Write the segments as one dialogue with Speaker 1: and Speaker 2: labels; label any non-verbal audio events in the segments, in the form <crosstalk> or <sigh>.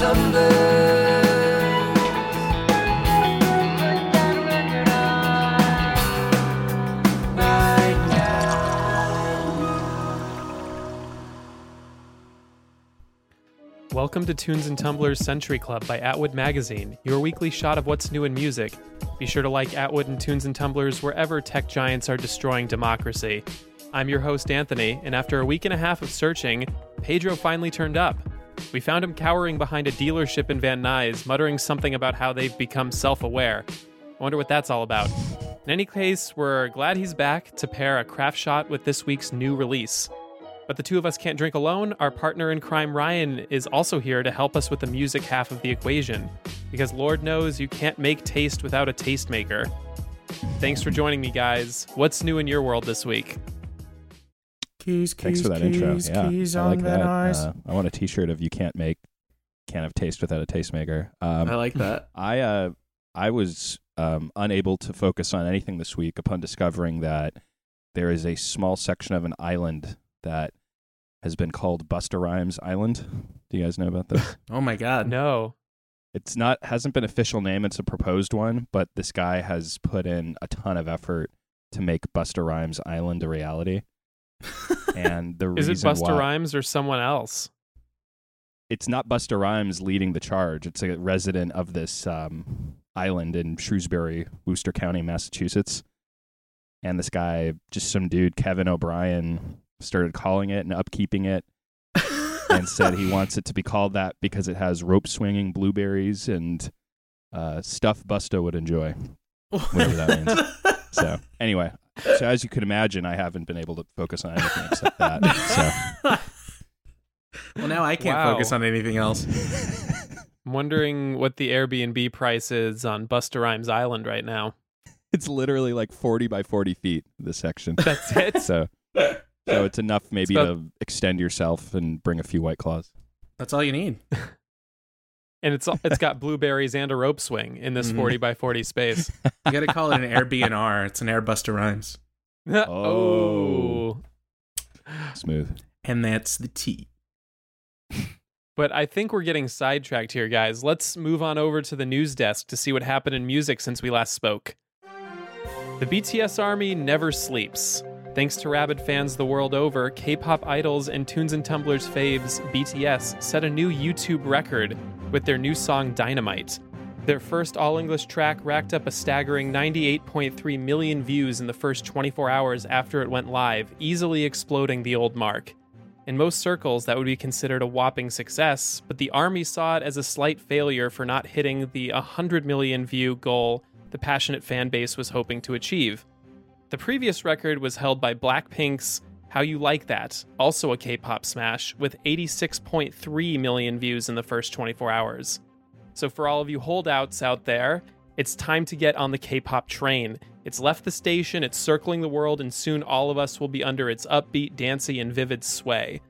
Speaker 1: Welcome to Tunes and Tumblers Century Club by Atwood Magazine, your weekly shot of what's new in music. Be sure to like Atwood and Tunes and Tumblers wherever tech giants are destroying democracy. I'm your host, Anthony, and after a week and a half of searching, Pedro finally turned up. We found him cowering behind a dealership in Van Nuys, muttering something about how they've become self aware. I wonder what that's all about. In any case, we're glad he's back to pair a craft shot with this week's new release. But the two of us can't drink alone. Our partner in crime, Ryan, is also here to help us with the music half of the equation. Because Lord knows you can't make taste without a tastemaker. Thanks for joining me, guys. What's new in your world this week?
Speaker 2: Keys, keys,
Speaker 3: Thanks for that
Speaker 2: keys,
Speaker 3: intro. Yeah,
Speaker 2: keys
Speaker 3: I
Speaker 2: on
Speaker 3: like
Speaker 2: the
Speaker 3: that.
Speaker 2: eyes.
Speaker 3: Uh, I want a T-shirt of "You can't make, can't have taste without a tastemaker." Um,
Speaker 2: I like that. <laughs>
Speaker 3: I uh, I was um, unable to focus on anything this week upon discovering that there is a small section of an island that has been called Busta Rhymes Island. Do you guys know about this? <laughs>
Speaker 2: Oh my god.
Speaker 1: No.
Speaker 3: it's not hasn't been official name. It's a proposed one, but this guy has put in a ton of effort to make Busta Rhymes Island a reality. And the <laughs>
Speaker 1: Is it
Speaker 3: Busta
Speaker 1: Rhymes or someone else?
Speaker 3: it's not Busta Rhymes leading the charge. It's a resident of this um, island in Shrewsbury, Worcester County, Massachusetts. And this guy, just some dude, Kevin O'Brien, started calling it and upkeeping it <laughs> and said he wants it to be called that because it has rope swinging blueberries and uh, stuff Busta would enjoy, whatever that means. <laughs> So, anyway, <laughs> so as you can imagine, I haven't been able to focus on anything except that. So, <laughs>
Speaker 2: well, now I can't
Speaker 1: Wow.
Speaker 2: focus on anything else. <laughs>
Speaker 1: I'm wondering what the Airbnb price is on Busta Rhymes Island right now.
Speaker 3: it's literally like 40 by 40 feet, the section.
Speaker 1: That's it.
Speaker 3: So, so it's enough maybe
Speaker 1: about-
Speaker 3: to extend yourself and bring a few white claws.
Speaker 2: That's all you need.
Speaker 1: And it's it's got <laughs> blueberries and a rope swing in this
Speaker 2: Mhm.
Speaker 1: 40 by 40 space. <laughs>
Speaker 2: You got to call it an Airbnb. It's an Airbuster Rhymes, <laughs>
Speaker 1: oh.
Speaker 3: Smooth.
Speaker 2: and that's the T.
Speaker 1: But I think we're getting sidetracked here, guys. Let's move on over to the news desk to see what happened in music since we last spoke. The BTS army never sleeps. Thanks to rabid fans the world over, K-pop idols and Tunes and Tumblers faves BTS set a new YouTube record with their new song Dynamite. Their first all-English track racked up a staggering 98.3 million views in the first 24 hours after it went live, easily exploding the old mark. In most circles, that would be considered a whopping success, but the Army saw it as a slight failure for not hitting the 100 million view goal the passionate fan base was hoping to achieve. The previous record was held by Blackpink's How You Like That, also a K pop smash, with 86.3 million views in the first 24 hours. So, for all of you holdouts out there, it's time to get on the K pop train. It's left the station, it's circling the world, and soon all of us will be under its upbeat, dancey, and vivid sway.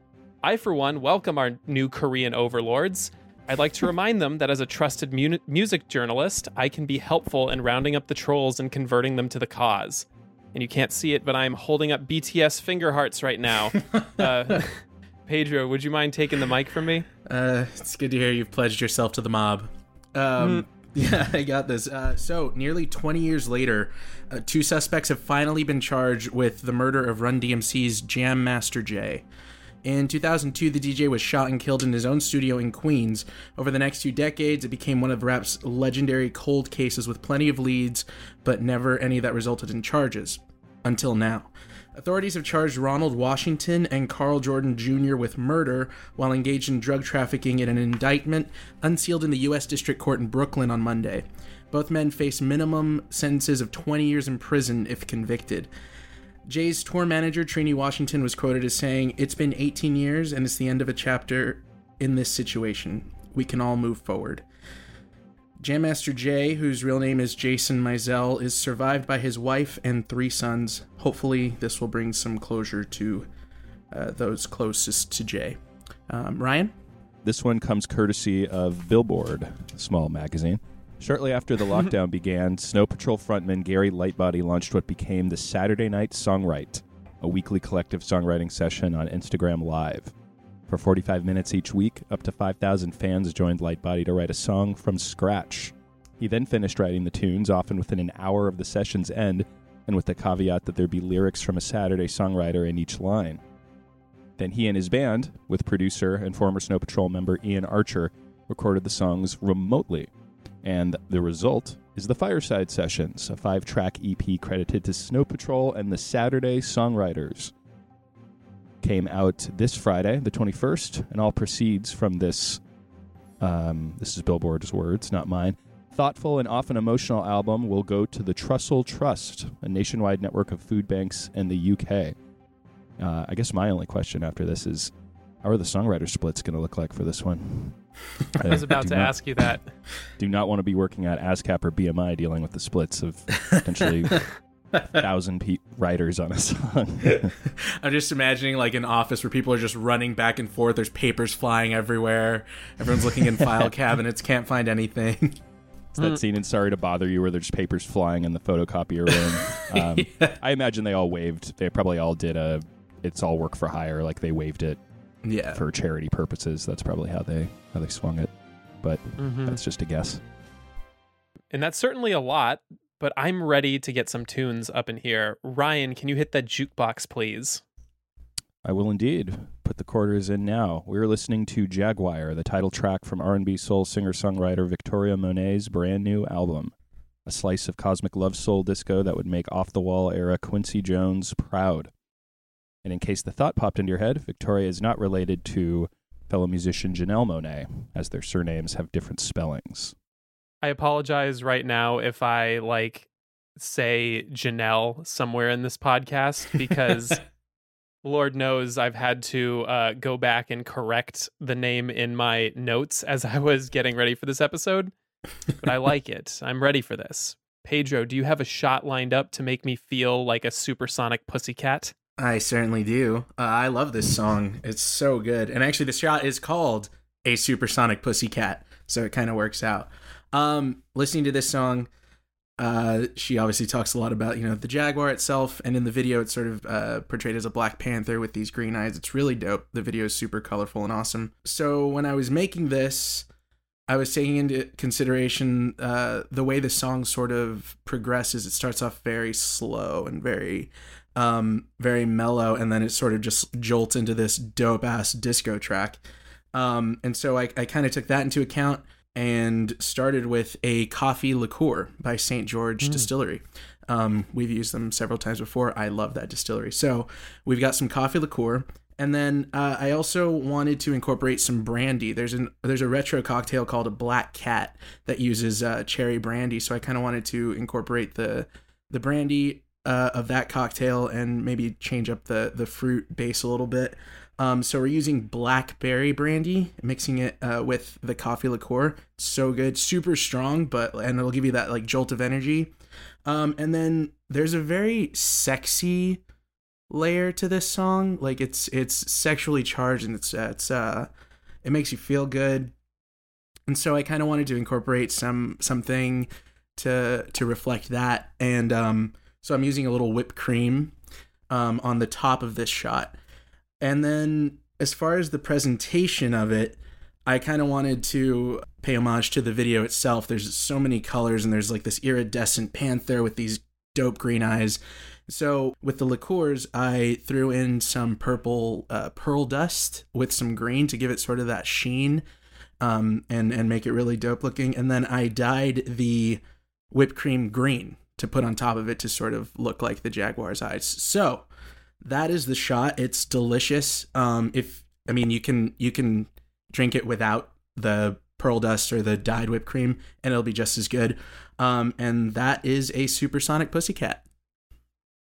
Speaker 1: I, for one, welcome our new Korean overlords. I'd like to <laughs> remind them that as a trusted mu- music journalist, I can be helpful in rounding up the trolls and converting them to the cause. And you can't see it, but I'm holding up BTS finger hearts right now. <laughs> uh, <laughs> Pedro, would you mind taking the mic from me?
Speaker 2: Uh, it's good to hear you've pledged yourself to the mob. Um, <laughs> Yeah, I got this. Uh, so, nearly 20 years later, uh, two suspects have finally been charged with the murder of Run DMC's Jam Master Jay. In 2002, the DJ was shot and killed in his own studio in Queens. Over the next two decades, it became one of rap's legendary cold cases with plenty of leads, but never any that resulted in charges. Until now. Authorities have charged Ronald Washington and Carl Jordan Jr. with murder while engaged in drug trafficking in an indictment unsealed in the U.S. District Court in Brooklyn on Monday. Both men face minimum sentences of 20 years in prison if convicted. Jay's tour manager, Trini Washington, was quoted as saying, It's been 18 years and it's the end of a chapter in this situation. We can all move forward. Jam Master Jay, whose real name is Jason Mizell, is survived by his wife and three sons. Hopefully, this will bring some closure to uh, those closest to Jay. Um, Ryan?
Speaker 3: This one comes courtesy of Billboard, small magazine. Shortly after the <laughs> lockdown began, Snow Patrol frontman Gary Lightbody launched what became the Saturday Night Songwrite, a weekly collective songwriting session on Instagram Live. For 45 minutes each week, up to 5,000 fans joined Lightbody to write a song from scratch. He then finished writing the tunes, often within an hour of the session's end, and with the caveat that there be lyrics from a Saturday songwriter in each line. Then he and his band, with producer and former Snow Patrol member Iain Archer, recorded the songs remotely. And the result is the Fireside Sessions, a five track EP credited to Snow Patrol and the Saturday Songwriters. Came out this Friday, the 21st, and all proceeds from this. Um, this is Billboard's words, not mine. Thoughtful and often emotional album will go to the Trussell Trust, a nationwide network of food banks in the UK. Uh, I guess my only question after this is how are the songwriter splits going to look like for this one?
Speaker 1: I was about to
Speaker 3: not,
Speaker 1: ask you that.
Speaker 3: Do not want to be working at ASCAP or BMI dealing with the splits of potentially <laughs> thousand pe- writers on a song. <laughs>
Speaker 2: I'm just imagining like an office where people are just running back and forth. There's papers flying everywhere. Everyone's looking in file <laughs> cabinets, can't find anything.
Speaker 3: It's that scene in Sorry to Bother You where there's papers flying in the photocopier room. Um,
Speaker 2: Yeah.
Speaker 3: I imagine they all waved. They probably all did a it's all work for hire, like they waved it
Speaker 2: Yeah.
Speaker 3: for charity purposes. That's probably how they how they swung it. But
Speaker 1: Mhm.
Speaker 3: that's just a guess.
Speaker 1: And that's certainly a lot, but I'm ready to get some tunes up in here. Ryan, can you hit that jukebox, please?
Speaker 3: I will indeed put the quarters in now. We're listening to Jaguar, the title track from R&B soul singer-songwriter Victoria Monét's brand new album. A slice of cosmic love soul disco that would make off-the-wall era Quincy Jones proud. And in case the thought popped into your head, Victoria is not related to fellow musician Janelle Monáe, as their surnames have different spellings.
Speaker 1: I apologize right now if I like say Janelle somewhere in this podcast <laughs> because Lord knows I've had to uh, go back and correct the name in my notes as I was getting ready for this episode. But I like it. I'm ready for this. Pedro, do you have a shot lined up to make me feel like a supersonic pussycat?
Speaker 2: I certainly do. Uh, I love this song. It's so good. And actually, the shot is called A Supersonic Pussycat. So it kind of works out. Um, listening to this song, uh, she obviously talks a lot about, you know, the Jaguar itself. And in the video, it's sort of uh, portrayed as a Black Panther with these green eyes. It's really dope. The video is super colorful and awesome. So when I was making this, I was taking into consideration uh, the way the song sort of progresses. It starts off very slow and very um, very mellow, and then it sort of just jolts into this dope ass disco track. Um, and so I, I kind of took that into account and started with a coffee liqueur by St. George Distillery. Um, we've used them several times before. I love that distillery. So we've got some coffee liqueur. And then uh, I also wanted to incorporate some brandy. There's an there's a retro cocktail called a Black Cat that uses uh, cherry brandy. So I kind of wanted to incorporate the the brandy uh, of that cocktail and maybe change up the the fruit base a little bit. Um, so we're using blackberry brandy, mixing it uh, with the coffee liqueur. So good, super strong, but and it'll give you that like jolt of energy. Um, and then there's a very sexy layer to this song. Like it's it's sexually charged and it's it's uh it makes you feel good. And so I kind of wanted to incorporate some something to to reflect that. And um so I'm using a little whipped cream um on the top of this shot. And then as far as the presentation of it, I kind of wanted to pay homage to the video itself. There's so many colors and there's like this iridescent panther with these dope green eyes. So with the liqueurs, I threw in some purple uh, pearl dust with some green to give it sort of that sheen, um, and and make it really dope looking. And then I dyed the whipped cream green to put on top of it to sort of look like the jaguar's eyes. So that is the shot. It's delicious. Um, if I mean you can you can drink it without the pearl dust or the dyed whipped cream, and it'll be just as good. Um, and that is a supersonic pussycat.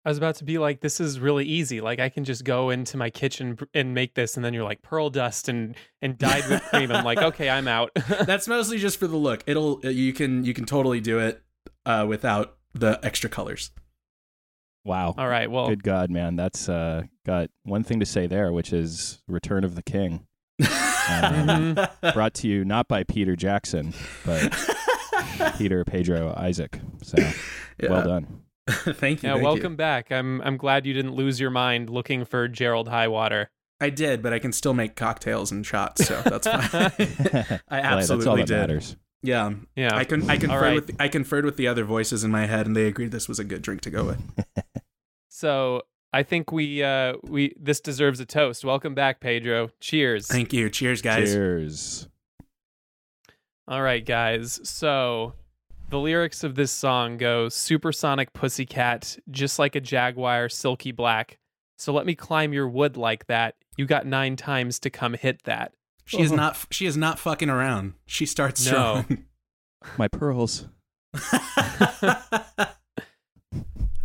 Speaker 1: I was about to be like, this is really easy. Like I can just go into my kitchen and make this, and then you're like pearl dust and and dyed whipped <laughs> cream. I'm like, okay, I'm out. <laughs>
Speaker 2: That's mostly just for the look. It'll you can you can totally do it uh, without the extra colors.
Speaker 3: Wow.
Speaker 1: All right. Well,
Speaker 3: Good God, man. That's uh, got one thing to say there, which is Return of the King. <laughs> Um, brought to you not by Peter Jackson, but <laughs> Peter Pedro Isaac. So well done. <laughs>
Speaker 2: thank you.
Speaker 1: yeah,
Speaker 2: thank
Speaker 1: welcome back. I'm I'm glad you didn't lose your mind looking for Gerald Highwater.
Speaker 2: I did, but I can still make cocktails and shots, so that's fine. I
Speaker 3: Right,
Speaker 2: absolutely
Speaker 3: that's all that
Speaker 2: did.
Speaker 3: matters.
Speaker 2: Yeah,
Speaker 1: Yeah.
Speaker 2: I can. I conferred
Speaker 1: right.
Speaker 2: with. I conferred with the other voices in my head, and they agreed this was a good drink to go with. <laughs>
Speaker 1: So I think we uh we this deserves a toast. Welcome back, Pedro. Cheers.
Speaker 2: Thank you. Cheers, guys.
Speaker 3: Cheers.
Speaker 1: All right, guys. So the lyrics of this song go supersonic pussycat, just like a jaguar, silky black. So let me climb your wood like that. You got nine times to come hit that.
Speaker 2: She is uh-huh. not. She is not fucking around. She starts
Speaker 1: No.
Speaker 2: strong. <laughs>
Speaker 3: My pearls. <laughs>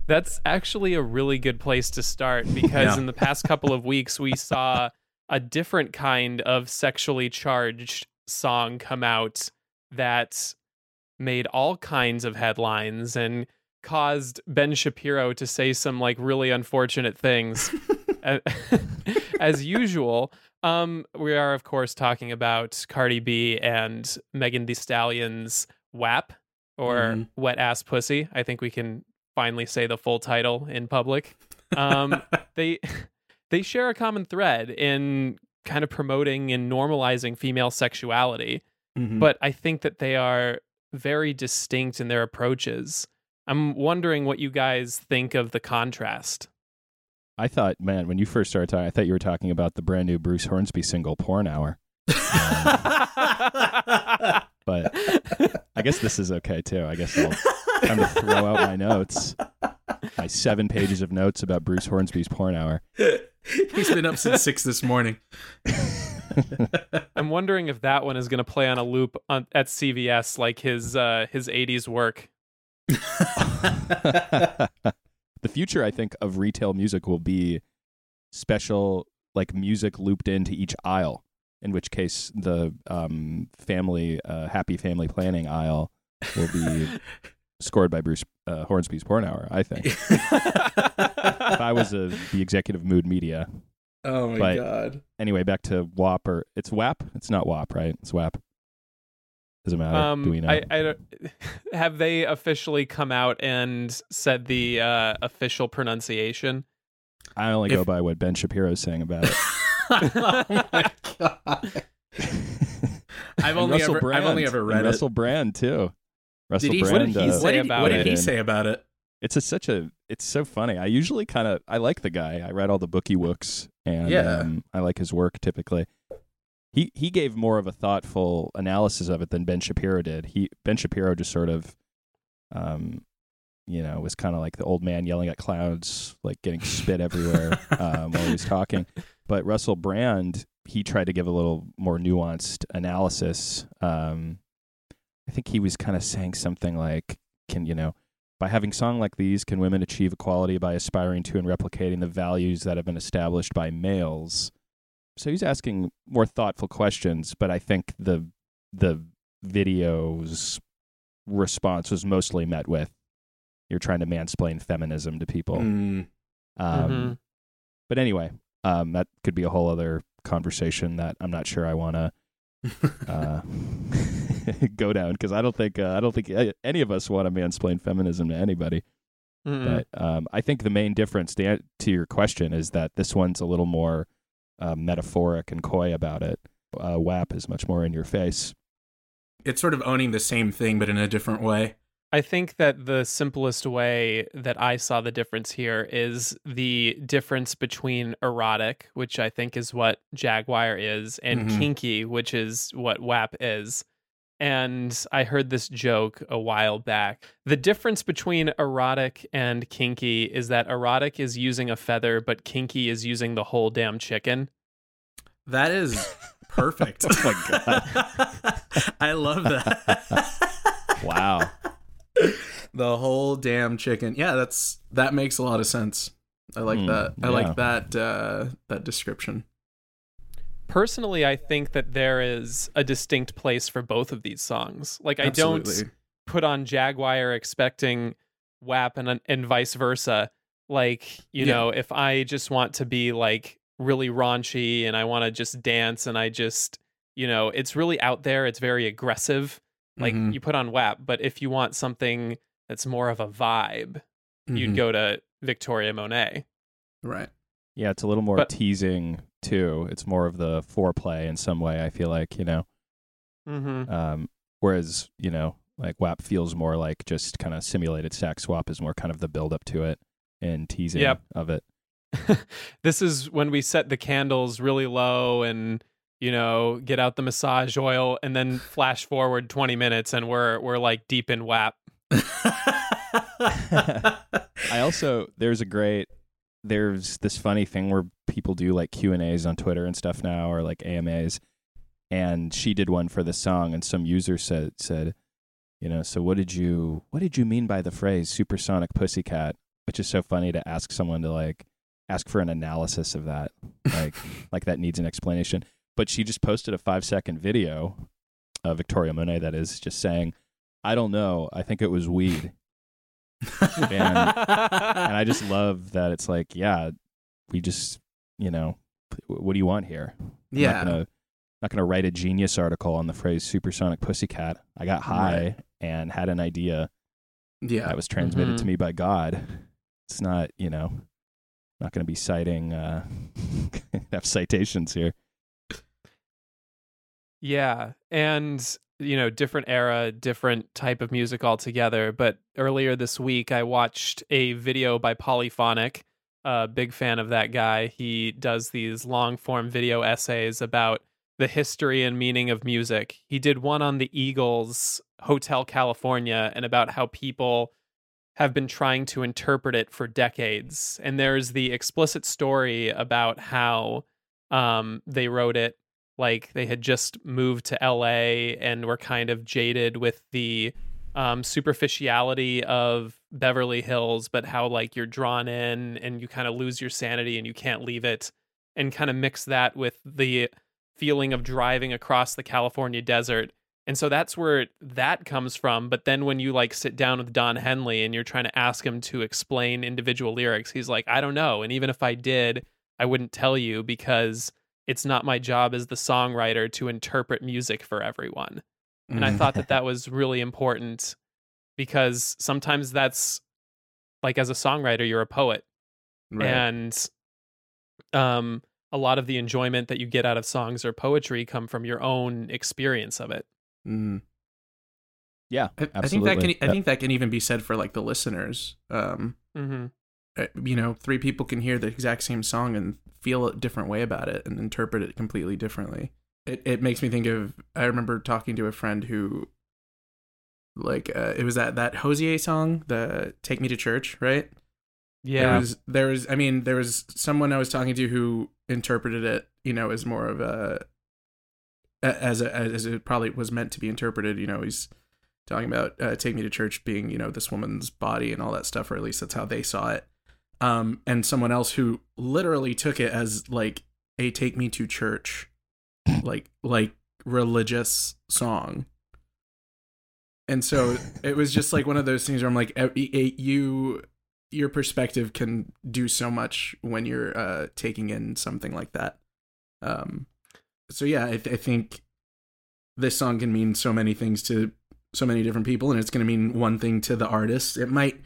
Speaker 1: That's actually a really good place to start because
Speaker 2: Yeah.
Speaker 1: in the past couple of weeks we saw a different kind of sexually charged song come out that made all kinds of headlines and caused Ben Shapiro to say some like really unfortunate things. <laughs> As usual, um, we are of course talking about Cardi B and Megan Thee Stallion's WAP or
Speaker 2: Mhm.
Speaker 1: Wet Ass Pussy. I think we can finally say the full title in public. Um, <laughs> they <laughs> they share a common thread in kind of promoting and normalizing female sexuality,
Speaker 2: Mhm.
Speaker 1: but I think that they are very distinct in their approaches. I'm wondering what you guys think of the contrast.
Speaker 3: I thought, man, when you first started talking, I thought you were talking about the brand new Bruce Hornsby single, Porn Hour. <laughs> But I guess this is okay too. I guess I'll time to throw out my notes. My seven pages of notes about Bruce Hornsby's Porn Hour.
Speaker 2: He's been up since six this morning.
Speaker 1: I'm wondering if that one is going to play on a loop on, at CVS like his uh, his 80s work. <laughs>
Speaker 3: the future, I think, of retail music will be special, like music looped into each aisle. In which case, the um, family, uh, happy family planning aisle will be <laughs> scored by Bruce uh, Hornsby's Porn Hour. I think. <laughs> if I was a, the executive mood media.
Speaker 2: oh my
Speaker 3: But-
Speaker 2: god.
Speaker 3: Anyway, back to WAP or it's WAP. It's not WAP, right? It's WAP. Doesn't matter.
Speaker 1: Um,
Speaker 3: Do we know?
Speaker 1: I, I don't, <laughs> have they officially come out and said the uh, official pronunciation?
Speaker 3: I only
Speaker 2: if-
Speaker 3: go by what Ben Shapiro's saying about it.
Speaker 2: oh my god. I've only ever
Speaker 3: Brand.
Speaker 2: I've only ever
Speaker 3: And
Speaker 2: read
Speaker 3: Russell
Speaker 2: it.
Speaker 3: Brand too. Russell
Speaker 2: Did he,
Speaker 3: Brand.
Speaker 1: what did he
Speaker 3: uh,
Speaker 1: say
Speaker 2: what did,
Speaker 1: about
Speaker 2: what did
Speaker 1: it?
Speaker 2: he say about it?
Speaker 3: It's a, such a. It's so funny. I usually kind of. I like the guy. I read all the booky wooks, and
Speaker 2: Yeah.
Speaker 3: um, I like his work typically. He he gave more of a thoughtful analysis of it than Ben Shapiro did. He Ben Shapiro just sort of, um, you know, was kind of like the old man yelling at clouds, like getting spit <laughs> everywhere um, while he was talking. But Russell Brand, he tried to give a little more nuanced analysis. Um, I think he was kind of saying something like, "Can you know?" By having song like these, can women achieve equality by aspiring to and replicating the values that have been established by males? So he's asking more thoughtful questions, but I think the the video's response was mostly met with you're trying to mansplain feminism to people.
Speaker 2: Mm.
Speaker 3: Um,
Speaker 1: Mhm.
Speaker 3: But anyway, um, that could be a whole other conversation that I'm not sure I want to <laughs> uh, <laughs> go down because I don't think uh, I don't think any of us want to mansplain feminism to anybody.
Speaker 1: Mm-mm.
Speaker 3: But um, I think the main difference to, to your question is that this one's a little more uh, metaphoric and coy about it. Uh, WAP is much more in your face.
Speaker 2: it's sort of owning the same thing but in a different way.
Speaker 1: I think that the simplest way that I saw the difference here is the difference between erotic, which I think is what Jaguar is, and
Speaker 2: Mhm.
Speaker 1: kinky, which is what WAP is. And I heard this joke a while back. The difference between erotic and kinky is that erotic is using a feather, but kinky is using the whole damn chicken.
Speaker 2: That is perfect. <laughs>
Speaker 3: Oh my
Speaker 2: god. <laughs> I love that. <laughs>
Speaker 3: Wow.
Speaker 2: the whole damn chicken. Yeah, that's that makes a lot of sense. I like
Speaker 3: Hmm,
Speaker 2: that. I
Speaker 3: yeah.
Speaker 2: like that uh that description.
Speaker 1: Personally, I think that there is a distinct place for both of these songs. Like, I don't. Put on Jaguar expecting WAP and and vice versa. Like, you
Speaker 2: Yeah.
Speaker 1: know, if I just want to be like really raunchy and I want to just dance and I just, you know, it's really out there, it's very aggressive. Like
Speaker 2: Mhm.
Speaker 1: you put on WAP, but if you want something that's more of a vibe, you'd
Speaker 2: Mhm.
Speaker 1: go to Victoria Monét.
Speaker 2: right.
Speaker 3: Yeah, it's a little more
Speaker 1: But-
Speaker 3: teasing too. It's more of the foreplay in some way. I feel like you know.
Speaker 1: Mm-hmm.
Speaker 3: Um, whereas you know, like WAP feels more like just kind of simulated sax swap is more kind of the build up to it and teasing
Speaker 1: Yep.
Speaker 3: of it. <laughs>
Speaker 1: this is when we set the candles really low and you know get out the massage oil and then <laughs> flash forward 20 minutes and we're we're like deep in WAP. <laughs>
Speaker 3: I also there's a great there's this funny thing where people do like Q and A's on Twitter and stuff now or like AMAs, and she did one for the song, and some user said said, you know, so what did you what did you mean by the phrase supersonic pussycat? Which is so funny to ask someone to like ask for an analysis of that, like <laughs> like that needs an explanation. But she just posted a five second video, uh, Victoria Monét, that is just saying, I don't know, I think it was weed <laughs> and I just love that it's like, yeah, we just, you know, what do you want here? I'm
Speaker 2: yeah.
Speaker 3: not gonna, not gonna write a genius article on the phrase supersonic pussycat. I got high
Speaker 2: Right.
Speaker 3: and had an idea
Speaker 2: yeah.
Speaker 3: that was transmitted to
Speaker 1: Mhm.
Speaker 3: me by God. It's not, you know, not gonna be citing uh <laughs> have citations here.
Speaker 1: Yeah, and you know, different era, different type of music altogether. But earlier this week, I watched a video by Polyphonic. A big fan of that guy. He does these long form video essays about the history and meaning of music. He did one on the Eagles Hotel California and about how people have been trying to interpret it for decades. And there's the explicit story about how um, they wrote it like they had just moved to LA and were kind of jaded with the um, superficiality of Beverly Hills, but how like you're drawn in and you kind of lose your sanity and you can't leave it, and kind of mix that with the feeling of driving across the California desert. And so that's where that comes from. But then when you like sit down with Don Henley and you're trying to ask him to explain individual lyrics, he's like, I don't know. And even if I did, I wouldn't tell you because it's not my job as the songwriter to interpret music for everyone. And I
Speaker 2: Mhm.
Speaker 1: thought that that <laughs> was really important because sometimes that's like as a songwriter, you're a poet.
Speaker 2: Right.
Speaker 1: And um, a lot of the enjoyment that you get out of songs or poetry come from your own experience of it.
Speaker 2: Mm.
Speaker 3: Yeah,
Speaker 2: I, I think that can. I
Speaker 3: That-
Speaker 2: think that can even be said for like the listeners. Um,
Speaker 1: Mm-hmm.
Speaker 2: Uh, you know, three people can hear the exact same song and feel a different way about it and interpret it completely differently. It it makes me think of. I remember talking to a friend who, like, uh, it was that that Hozier song, the "Take Me to Church," right?
Speaker 1: yeah There
Speaker 2: was there was. I mean, there was someone I was talking to who interpreted it, you know, as more of a as a, as it probably was meant to be interpreted. You know, he's talking about uh, "Take Me to Church" being, you know, this woman's body and all that stuff, or at least that's how they saw it. Um, and someone else who literally took it as like a "Take Me to Church," <laughs> like like religious song. And so it was just like one of those things where I'm like, you, your perspective can do so much when you're uh, taking in something like that. Um, so yeah, I, th- I think this song can mean so many things to so many different people, and it's going to mean one thing to the artist. It might,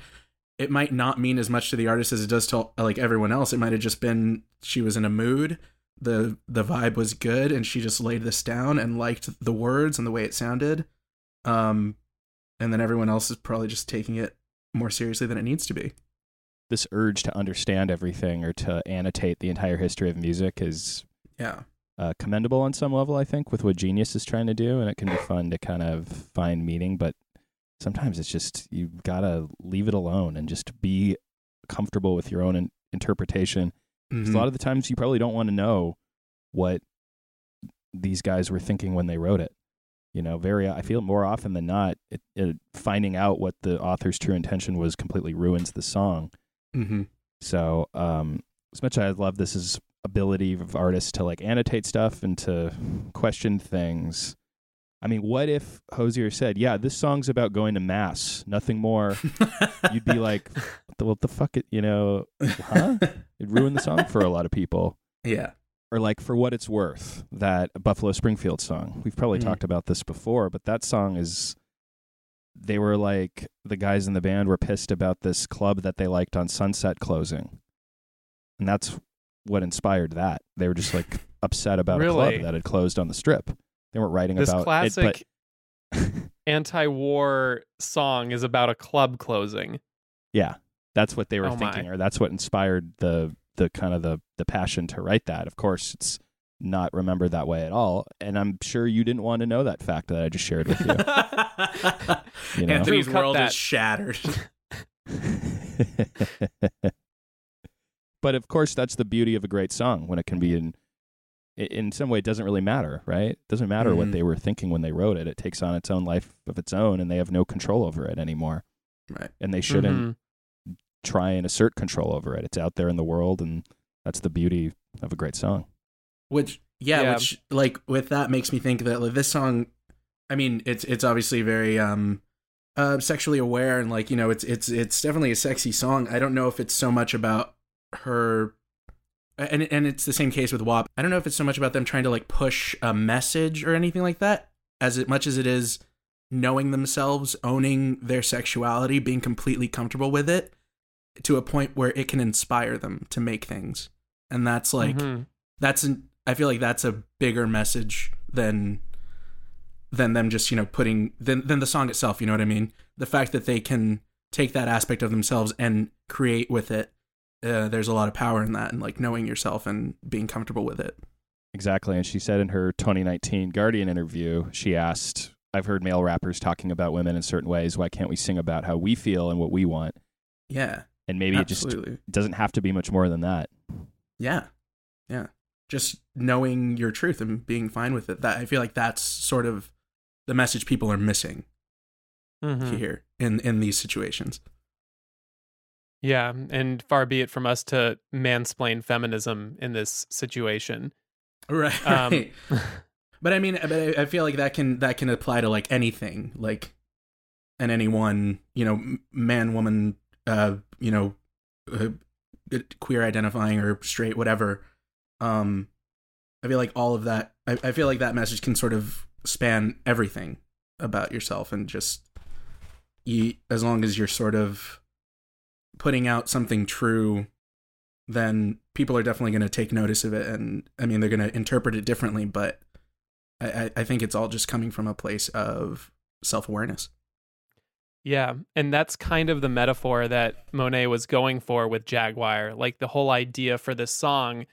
Speaker 2: it might not mean as much to the artist as it does to like everyone else. It might have just been she was in a mood, the the vibe was good, and she just laid this down and liked the words and the way it sounded. Um, and then everyone else is probably just taking it more seriously than it needs to be.
Speaker 3: this urge to understand everything or to annotate the entire history of music is
Speaker 2: Yeah.
Speaker 3: uh, commendable on some level, I think, with what Genius is trying to do, and it can be fun to kind of find meaning. But sometimes it's just you gotta leave it alone and just be comfortable with your own in- interpretation.
Speaker 2: Mm-hmm.
Speaker 3: A lot of the times, you probably don't want to know what these guys were thinking when they wrote it. You know, very I feel more often than not, it, it, finding out what the author's true intention was completely ruins the song.
Speaker 2: mm-hmm.
Speaker 3: So, um, as much as I love this is ability of artists to like annotate stuff and to question things. I mean, what if Hozier said, "Yeah, this song's about going to mass, nothing more." <laughs> You'd be like, "What the, what the fuck?" It, you know, huh? It ruined the song for a lot of people.
Speaker 2: yeah.
Speaker 3: Or like, for what it's worth, that Buffalo Springfield song. We've probably
Speaker 2: Mhm.
Speaker 3: talked about this before, but that song is. They were like the guys in the band were pissed about this club that they liked on Sunset closing, and that's what inspired that. They were just like upset about a club that had closed on the strip. They weren't writing
Speaker 1: This
Speaker 3: about
Speaker 1: classic
Speaker 3: it, but
Speaker 1: anti-war song is about a club closing.
Speaker 3: yeah, that's what they were
Speaker 1: Oh, my.
Speaker 3: thinking, or that's what inspired the the kind of the the passion to write that. Of course, it's not remembered that way at all, and I'm sure you didn't want to know that fact that I just shared with you. <laughs> You know?
Speaker 2: Anthony's world
Speaker 1: that.
Speaker 2: is shattered. <laughs>
Speaker 3: but of course, that's the beauty of a great song when it can be in. In some way, it doesn't really matter, right? It doesn't matter what
Speaker 2: Mhm.
Speaker 3: they were thinking when they wrote it. It takes on its own life of its own, and they have no control over it anymore.
Speaker 2: right.
Speaker 3: And they shouldn't
Speaker 1: Mhm.
Speaker 3: try and assert control over it. It's out there in the world, and that's the beauty of a great song.
Speaker 2: Which yeah,
Speaker 1: Yeah.
Speaker 2: which like with that makes me think that like this song I mean, it's it's obviously very um uh sexually aware and like, you know, it's it's it's definitely a sexy song. I don't know if it's so much about her and and it's the same case with WAP. I don't know if it's so much about them trying to like push a message or anything like that as much as it is knowing themselves, owning their sexuality, being completely comfortable with it to a point where it can inspire them to make things. And that's like
Speaker 1: Mhm.
Speaker 2: that's an I feel like that's a bigger message than than them just you know putting than than the song itself. You know what I mean? The fact that they can take that aspect of themselves and create with it. Uh, there's a lot of power in that, and like knowing yourself and being comfortable with it.
Speaker 3: Exactly. And she said in her 2019 Guardian interview, she asked, I've heard male rappers talking about women in certain ways. Why can't we sing about how we feel and what we want?
Speaker 2: Yeah,
Speaker 3: And maybe it just doesn't have to be much more than that.
Speaker 2: Yeah, yeah. Just knowing your truth and being fine with it. That I feel like that's sort of the message people are missing
Speaker 1: Mhm.
Speaker 2: here in in these situations.
Speaker 1: Yeah, and far be it from us to mansplain feminism in this situation. <laughs>
Speaker 2: Right.
Speaker 1: Um. <laughs> <laughs>
Speaker 2: But I mean, but I, I feel like that can that can apply to like anything, like, and anyone, you know, man, woman, uh, you know, uh, queer identifying or straight, whatever. Um, I feel like all of that. I, I feel like that message can sort of span everything about yourself, and just you, as long as you're sort of putting out something true then people are definitely going to take notice of it and i mean they're going to interpret it differently but I, I- think it's all just coming from a place of self-awareness
Speaker 1: Yeah, and that's kind of the metaphor that Monét was going for with Jaguar. Like the whole idea for this song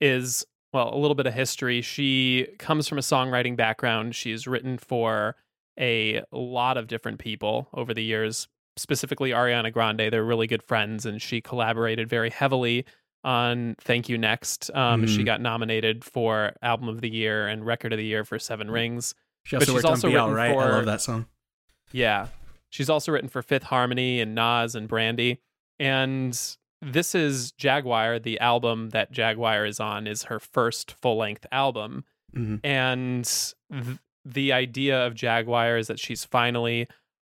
Speaker 1: is well, a little bit of history. She comes from a songwriting background. She's written for a lot of different people over the years, specifically Ariana Grande. They're really good friends, and she collaborated very heavily on Thank You Next. Um, She
Speaker 2: Mhm.
Speaker 1: got nominated for Album of the Year and Record of the Year for Seven Rings.
Speaker 2: she
Speaker 1: But
Speaker 2: also
Speaker 1: she's also
Speaker 2: on BL,
Speaker 1: written
Speaker 2: right i
Speaker 1: for-
Speaker 2: love that song
Speaker 1: Yeah. She's also written for Fifth Harmony and Nas and Brandy. And this is Jaguar, the album that Jaguar is on, is her first full length album.
Speaker 2: Mhm.
Speaker 1: And th- the idea of Jaguar is that she's finally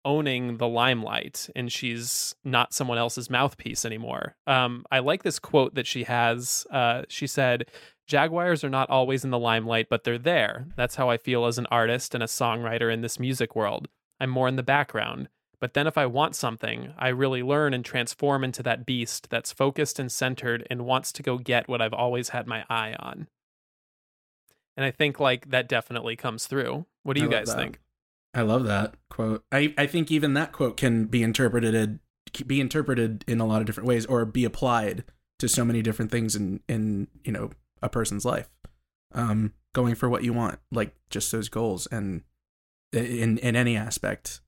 Speaker 1: owning the limelight and she's not someone else's mouthpiece anymore. Um, I like this quote that she has. Uh, she said, Jaguars are not always in the limelight, but they're there. That's how I feel as an artist and a songwriter in this music world. I'm more in the background. But then if I want something, I really learn and transform into that beast that's focused and centered and wants to go get what I've always had my eye on. And I think like that definitely comes through. What do you guys
Speaker 2: that.
Speaker 1: think?
Speaker 2: I love that quote. I i think even that quote can be interpreted be interpreted in a lot of different ways or be applied to so many different things in in you know a person's life um going for what you want like just those goals and in in any aspect.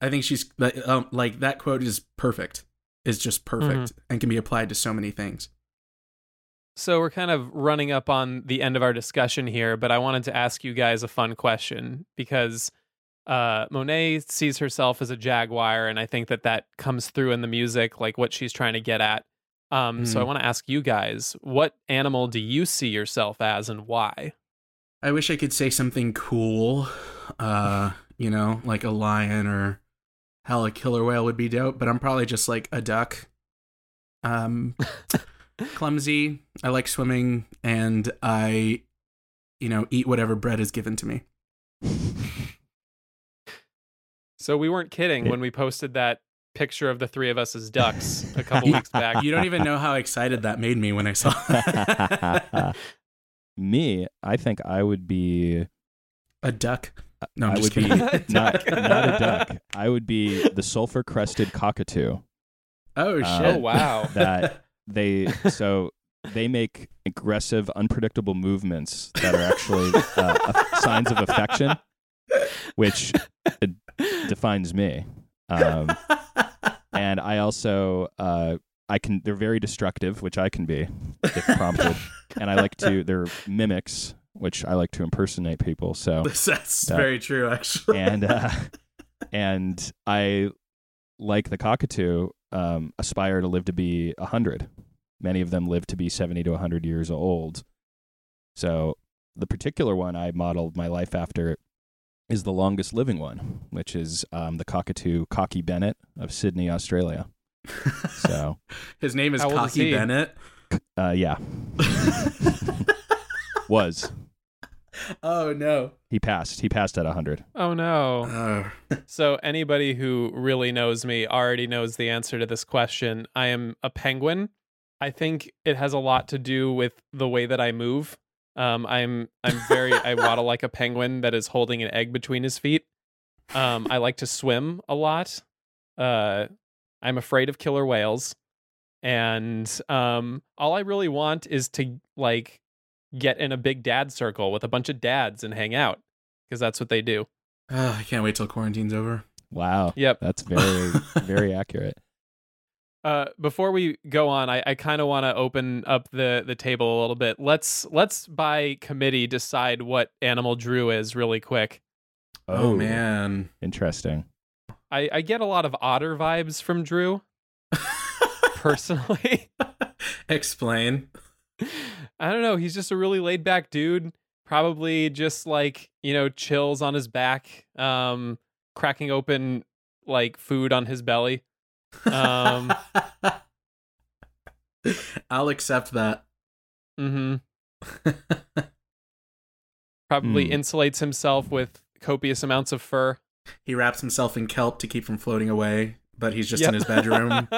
Speaker 2: I think she's like, um, like that quote is perfect. Is just perfect and can be applied to so many things.
Speaker 1: So we're kind of running up on the end of our discussion here, but I wanted to ask you guys a fun question because uh, Monét sees herself as a jaguar, and I think that that comes through in the music, like what she's trying to get at. Um, So I
Speaker 2: Mhm.
Speaker 1: want to ask you guys, what animal do you see yourself as, and why?
Speaker 2: i wish i could say something cool uh <laughs> you know like a lion or hell a killer whale would be dope but i'm probably just like a duck um clumsy i like swimming and i you know eat whatever bread is given to me <laughs>
Speaker 1: So we weren't kidding when we posted that picture of the three of us as ducks a <laughs> couple weeks back.
Speaker 2: You don't even know how excited that made me when I saw that. <laughs> <laughs>
Speaker 3: Me, I think I would be
Speaker 2: a duck. No, I'm
Speaker 3: I would
Speaker 2: kidding.
Speaker 3: be not, not a duck. I would be the sulfur crested cockatoo.
Speaker 2: Oh
Speaker 3: Uh,
Speaker 2: shit!
Speaker 1: Oh wow.
Speaker 3: That they so they make aggressive, unpredictable movements that are actually uh, signs of affection, which uh, defines me. Um, <laughs> and I also uh, I can they're very destructive, which I can be if prompted, and I like to they're mimics, which I like to impersonate people. So <laughs>
Speaker 2: That's
Speaker 3: That-
Speaker 2: very true, actually.
Speaker 3: and uh, <laughs> and I like the cockatoo um, aspire to live to be a hundred. Many of them live to be seventy to hundred years old. So the particular one I modeled my life after is the longest living one, which is um, the cockatoo Cocky Bennett of Sydney, Australia. <laughs> So
Speaker 2: His name is
Speaker 1: How old is
Speaker 2: Cocky? Bennett.
Speaker 3: uh, yeah, <laughs> was
Speaker 2: oh no!
Speaker 3: he passed? He passed at hundred.
Speaker 1: Oh no.
Speaker 2: Oh. <laughs>
Speaker 1: So anybody who really knows me already knows the answer to this question. I am a penguin. I think it has a lot to do with the way that I move. Um, I'm I'm very I <laughs> waddle like a penguin that is holding an egg between his feet. Um, I like to swim a lot. Uh, I'm afraid of killer whales, and um, all I really want is to like get in a big dad circle with a bunch of dads and hang out because that's what they do.
Speaker 2: Oh, <sighs> I can't wait till quarantine's over.
Speaker 3: Wow,
Speaker 1: Yep.
Speaker 3: that's <laughs> very very accurate.
Speaker 1: Uh, before we go on, I, I kind of want to open up the the table a little bit. Let's let's by committee decide what animal Drew is really quick.
Speaker 2: Oh, man.
Speaker 3: interesting.
Speaker 1: I, I get a lot of otter vibes from Drew <laughs> personally. <laughs>
Speaker 2: Explain.
Speaker 1: I don't know. He's just a really laid back dude. Probably just like you know chills on his back, um, cracking open like food on his belly. Um, <laughs>
Speaker 2: I'll accept that.
Speaker 1: hmm <laughs> Probably
Speaker 3: Hmm.
Speaker 1: insulates himself with copious amounts of fur.
Speaker 2: he wraps himself in kelp to keep from floating away, but he's just
Speaker 1: Yep.
Speaker 2: in his bedroom. <laughs>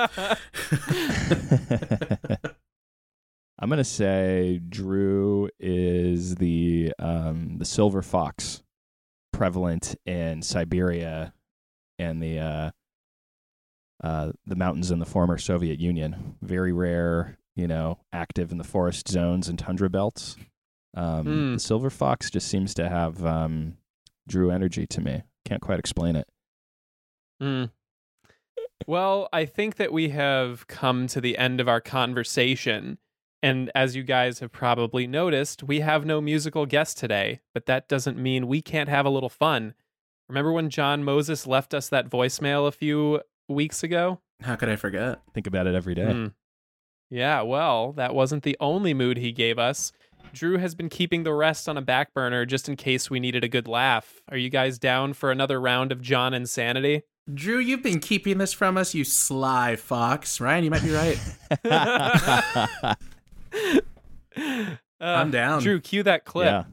Speaker 3: I'm gonna say Drew is the um, the silver fox, prevalent in Siberia and the uh, uh, the mountains in the former Soviet Union. Very rare, you know, active in the forest zones and tundra belts. Um,
Speaker 1: Hmm.
Speaker 3: The silver fox just seems to have um, Drew energy to me. Can't quite explain it.
Speaker 1: Hmm. Well, I think that we have come to the end of our conversation. And as you guys have probably noticed, we have no musical guest today, but that doesn't mean we can't have a little fun. Remember when John Moses left us that voicemail a few weeks ago?
Speaker 2: How could I forget?
Speaker 3: Think about it every day.
Speaker 1: Hmm. Yeah, well, that wasn't the only mood he gave us. Drew has been keeping the rest on a back burner just in case we needed a good laugh. Are you guys down for another round of John Insanity?
Speaker 2: Drew, you've been keeping this from us, you sly fox. Ryan, you might be right. <laughs> <laughs>
Speaker 1: Uh,
Speaker 2: I'm down.
Speaker 1: Drew, cue that clip.
Speaker 3: yeah.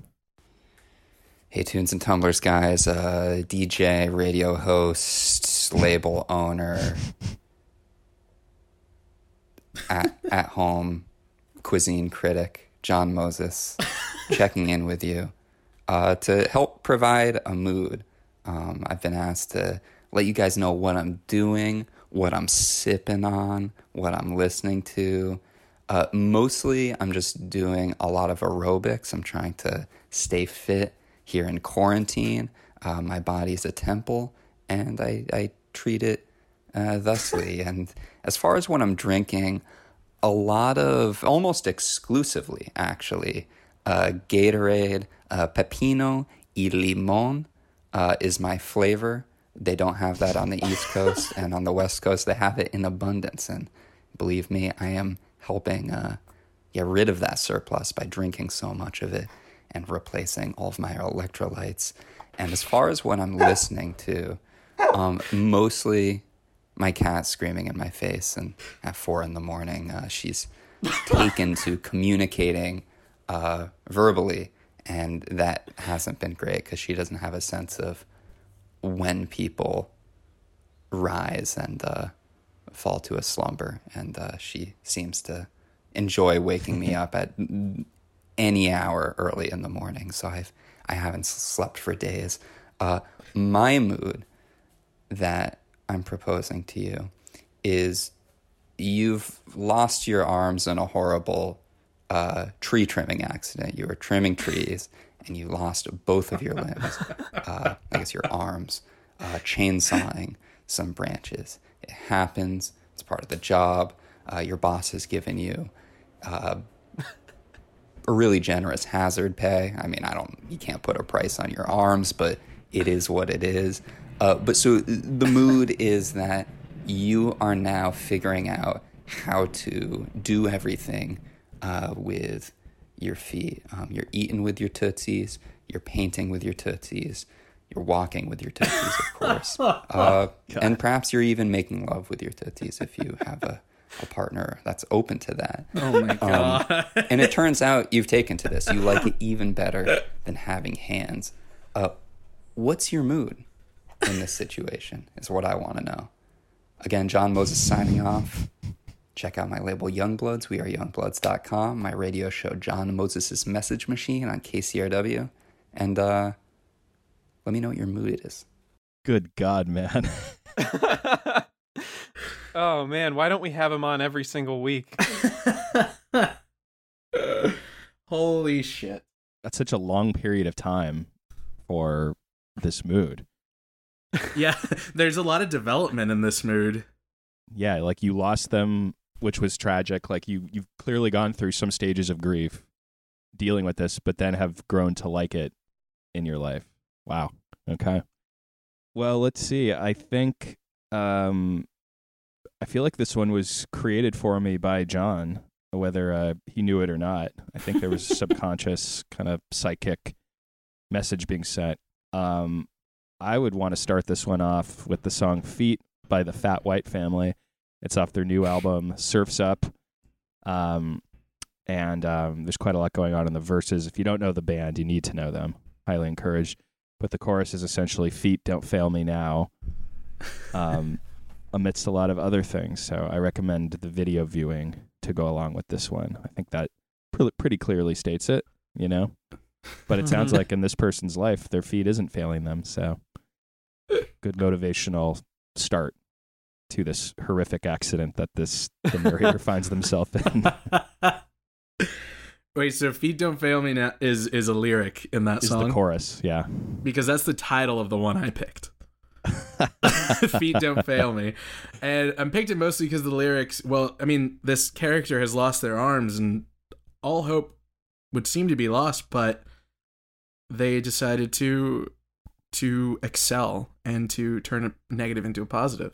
Speaker 4: Hey, Tunes and Tumblers guys, uh, DJ, radio host, label owner, at, at home cuisine critic, John Moses, checking in with you uh, to help provide a mood. Um, I've been asked to let you guys know what I'm doing, what I'm sipping on, what I'm listening to. Uh, mostly, I'm just doing a lot of aerobics. I'm trying to stay fit here in quarantine. Uh, my body's a temple, and I, I treat it uh, thusly. and as far as what I'm drinking, a lot of, almost exclusively actually, uh, Gatorade, uh, Pepino y Limon uh, is my flavor. They don't have that on the East Coast, <laughs> and on the West Coast, they have it in abundance. And believe me, I am helping uh, get rid of that surplus by drinking so much of it and replacing all of my electrolytes. And as far as what I'm listening to, um, mostly my cat screaming in my face, and at four in the morning, uh, she's taken to communicating uh, verbally, and that hasn't been great because she doesn't have a sense of when people rise and uh, fall to a slumber, and uh, she seems to enjoy waking me up at any hour early in the morning. So I've I haven't slept for days. Uh, my mood that I'm proposing to you is you've lost your arms in a horrible uh, tree trimming accident. You were trimming trees <laughs> and you lost both of your limbs, uh, I guess your arms, uh, chainsawing some branches. It happens, it's part of the job. Uh, your boss has given you uh, a really generous hazard pay. I mean, I don't, you can't put a price on your arms, but it is what it is. Uh, but so the mood is that you are now figuring out how to do everything uh, with your feet. Um, you're eating with your tootsies. You're painting with your tootsies. You're walking with your tootsies, of course. <laughs> Uh, and perhaps you're even making love with your tootsies if you have a, a partner that's open to that.
Speaker 2: Oh my god!
Speaker 4: Um, and it turns out you've taken to this. You like it <laughs> even better than having hands. Uh, what's your mood in this situation? Is what I want to know. Again, John Moses signing off. Check out my label Youngbloods. We are youngbloods.com. My radio show John Moses' Message Machine on KCRW. And uh, let me know what your mood is.
Speaker 3: Good God, man. <laughs>
Speaker 1: oh man, why don't we have him on every single week? <laughs>
Speaker 2: Holy shit.
Speaker 3: That's such a long period of time for this mood.
Speaker 2: Yeah, <laughs> there's a lot of development in this mood.
Speaker 3: Yeah, like you lost them, which was tragic. Like you you've clearly gone through some stages of grief dealing with this, but then have grown to like it in your life. Wow. Okay. Well, let's see. I think um I feel like this one was created for me by John, whether uh, he knew it or not. I think there was a <laughs> subconscious kind of psychic message being sent. Um, I would want to start this one off with the song Feet by the Fat White Family. It's off their new album, Serfs Up. Um, and um, there's quite a lot going on in the verses. If you don't know the band, you need to know them. Highly encouraged. But the chorus is essentially Feet Don't Fail Me Now, um, <laughs> amidst a lot of other things. So I recommend the video viewing to go along with this one. I think that pre- pretty clearly states it, you know? But it sounds <laughs> like in this person's life, their feet isn't failing them. So good motivational start to this horrific accident that this the narrator <laughs> finds themselves in. <laughs>
Speaker 2: Wait, so "Feet Don't Fail Me" now is is a lyric in that
Speaker 3: Is
Speaker 2: song
Speaker 3: the chorus, yeah.
Speaker 2: because that's the title of the one I picked. <laughs> Feet don't fail me, and I'm picked it mostly because the lyrics. Well, I mean, this character has lost their arms, and all hope would seem to be lost, but they decided to to excel and to turn a negative into a positive.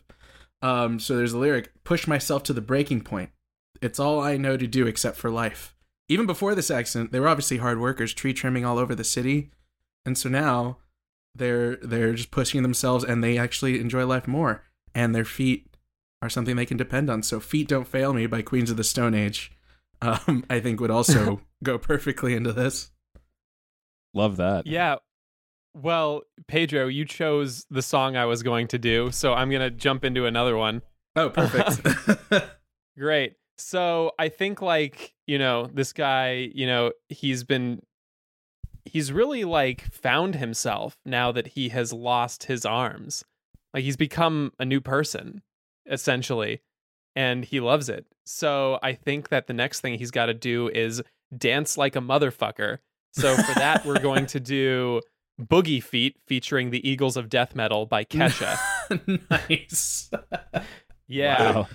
Speaker 2: Um, so there's a lyric: "Push myself to the breaking point. It's all I know to do except for life." Even before this accident, they were obviously hard workers, tree trimming all over the city, and so now they're they're just pushing themselves, and they actually enjoy life more. And their feet are something they can depend on. So "Feet Don't Fail Me" by Queens of the Stone Age, um, I think would also <laughs> go perfectly into this.
Speaker 3: Love that.
Speaker 1: Yeah. Well, Pedro, you chose the song I was going to do, so I'm going to jump into another one.
Speaker 2: Oh, perfect. <laughs> <laughs>
Speaker 1: Great. So I think like, you know, this guy, you know, he's been he's really like found himself now that he has lost his arms. Like he's become a new person essentially and he loves it. So I think that the next thing he's got to do is dance like a motherfucker. So for that we're going to <laughs> do Boogie Feet featuring the Eagles of Death Metal by Kesha. <laughs>
Speaker 2: nice.
Speaker 1: Yeah.
Speaker 3: Wow.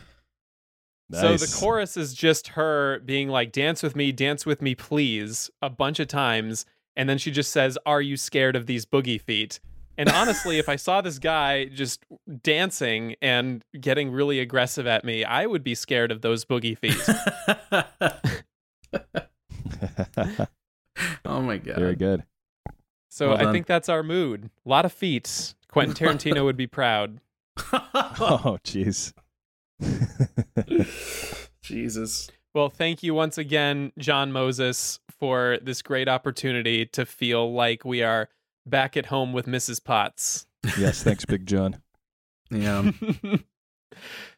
Speaker 1: So the chorus is just her being like, dance with me, dance with me, please, a bunch of times. And then she just says, Are you scared of these boogie feet? And honestly, if I saw this guy just dancing and getting really aggressive at me, I would be scared of those boogie feet. <laughs> <laughs>
Speaker 2: oh my god.
Speaker 3: Very good.
Speaker 1: So
Speaker 2: Well
Speaker 1: I think that's our mood. A lot of feats. Quentin Tarantino would be proud. <laughs> <laughs>
Speaker 3: Oh, jeez. <laughs>
Speaker 2: Jesus.
Speaker 1: Well, thank you once again, John Moses, for this great opportunity to feel like we are back at home with Mrs. Potts.
Speaker 3: yes, thanks, Big John.
Speaker 2: Yeah.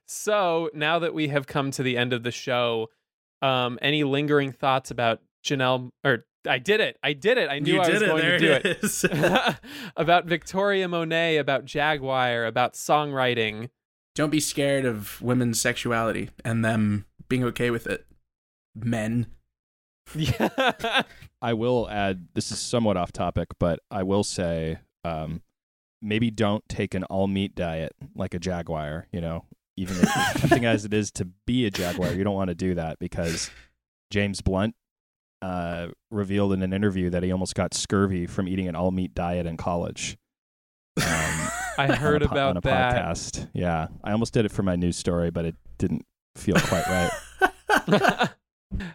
Speaker 1: So now that we have come to the end of the show, um, any lingering thoughts about Janelle or I did it. I did it. I knew
Speaker 2: You
Speaker 1: I was
Speaker 2: it.
Speaker 1: going
Speaker 2: There
Speaker 1: to do
Speaker 2: it
Speaker 1: it.
Speaker 2: is. <laughs> <laughs>
Speaker 1: about Victoria Monét, about Jaguar, about songwriting.
Speaker 2: Don't be scared of women's sexuality and them being okay with it. Men.
Speaker 1: Yeah. <laughs>
Speaker 3: I will add this is somewhat off topic, but I will say um, maybe don't take an all meat diet like a jaguar, you know, even as tempting as it is to be a jaguar, you don't want to do that because James Blunt uh, revealed in an interview that he almost got scurvy from eating an all meat diet in college. Um, <laughs>
Speaker 1: I
Speaker 3: on a
Speaker 1: heard
Speaker 3: po-
Speaker 1: about
Speaker 3: on a
Speaker 1: that.
Speaker 3: podcast. Yeah, I almost did it for my news story, but it didn't feel quite right. <laughs>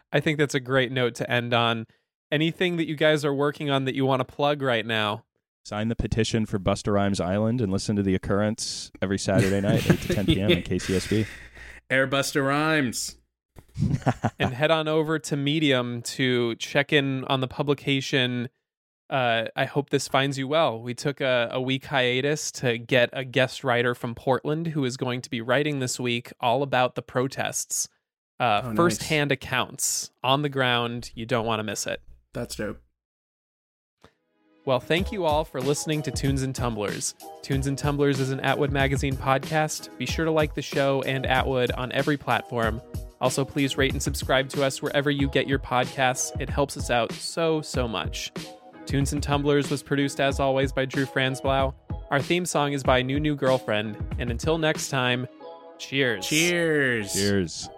Speaker 3: <laughs>
Speaker 1: I think that's a great note to end on. Anything that you guys are working on that you want to plug right now?
Speaker 3: Sign the petition for Busta Rhymes Island and listen to the occurrence every Saturday night, 8 to 10 p.m. on KCSB.
Speaker 2: Air Busta Rhymes. <laughs>
Speaker 1: and head on over to Medium to check in on the publication. Uh, I hope this finds you well. We took a, a week hiatus to get a guest writer from Portland who is going to be writing this week all about the protests. Uh,
Speaker 2: Oh, nice.
Speaker 1: First-hand accounts on the ground. You don't want to miss it.
Speaker 2: That's dope.
Speaker 1: Well, thank you all for listening to Tunes and Tumblers. Tunes and Tumblers is an Atwood Magazine podcast. Be sure to like the show and Atwood on every platform. Also, please rate and subscribe to us wherever you get your podcasts. It helps us out so, so much. Tunes and Tumblers was produced, as always, by Drew Franzblau. Our theme song is by New New Girlfriend. And until next time, cheers.
Speaker 2: Cheers.
Speaker 3: Cheers.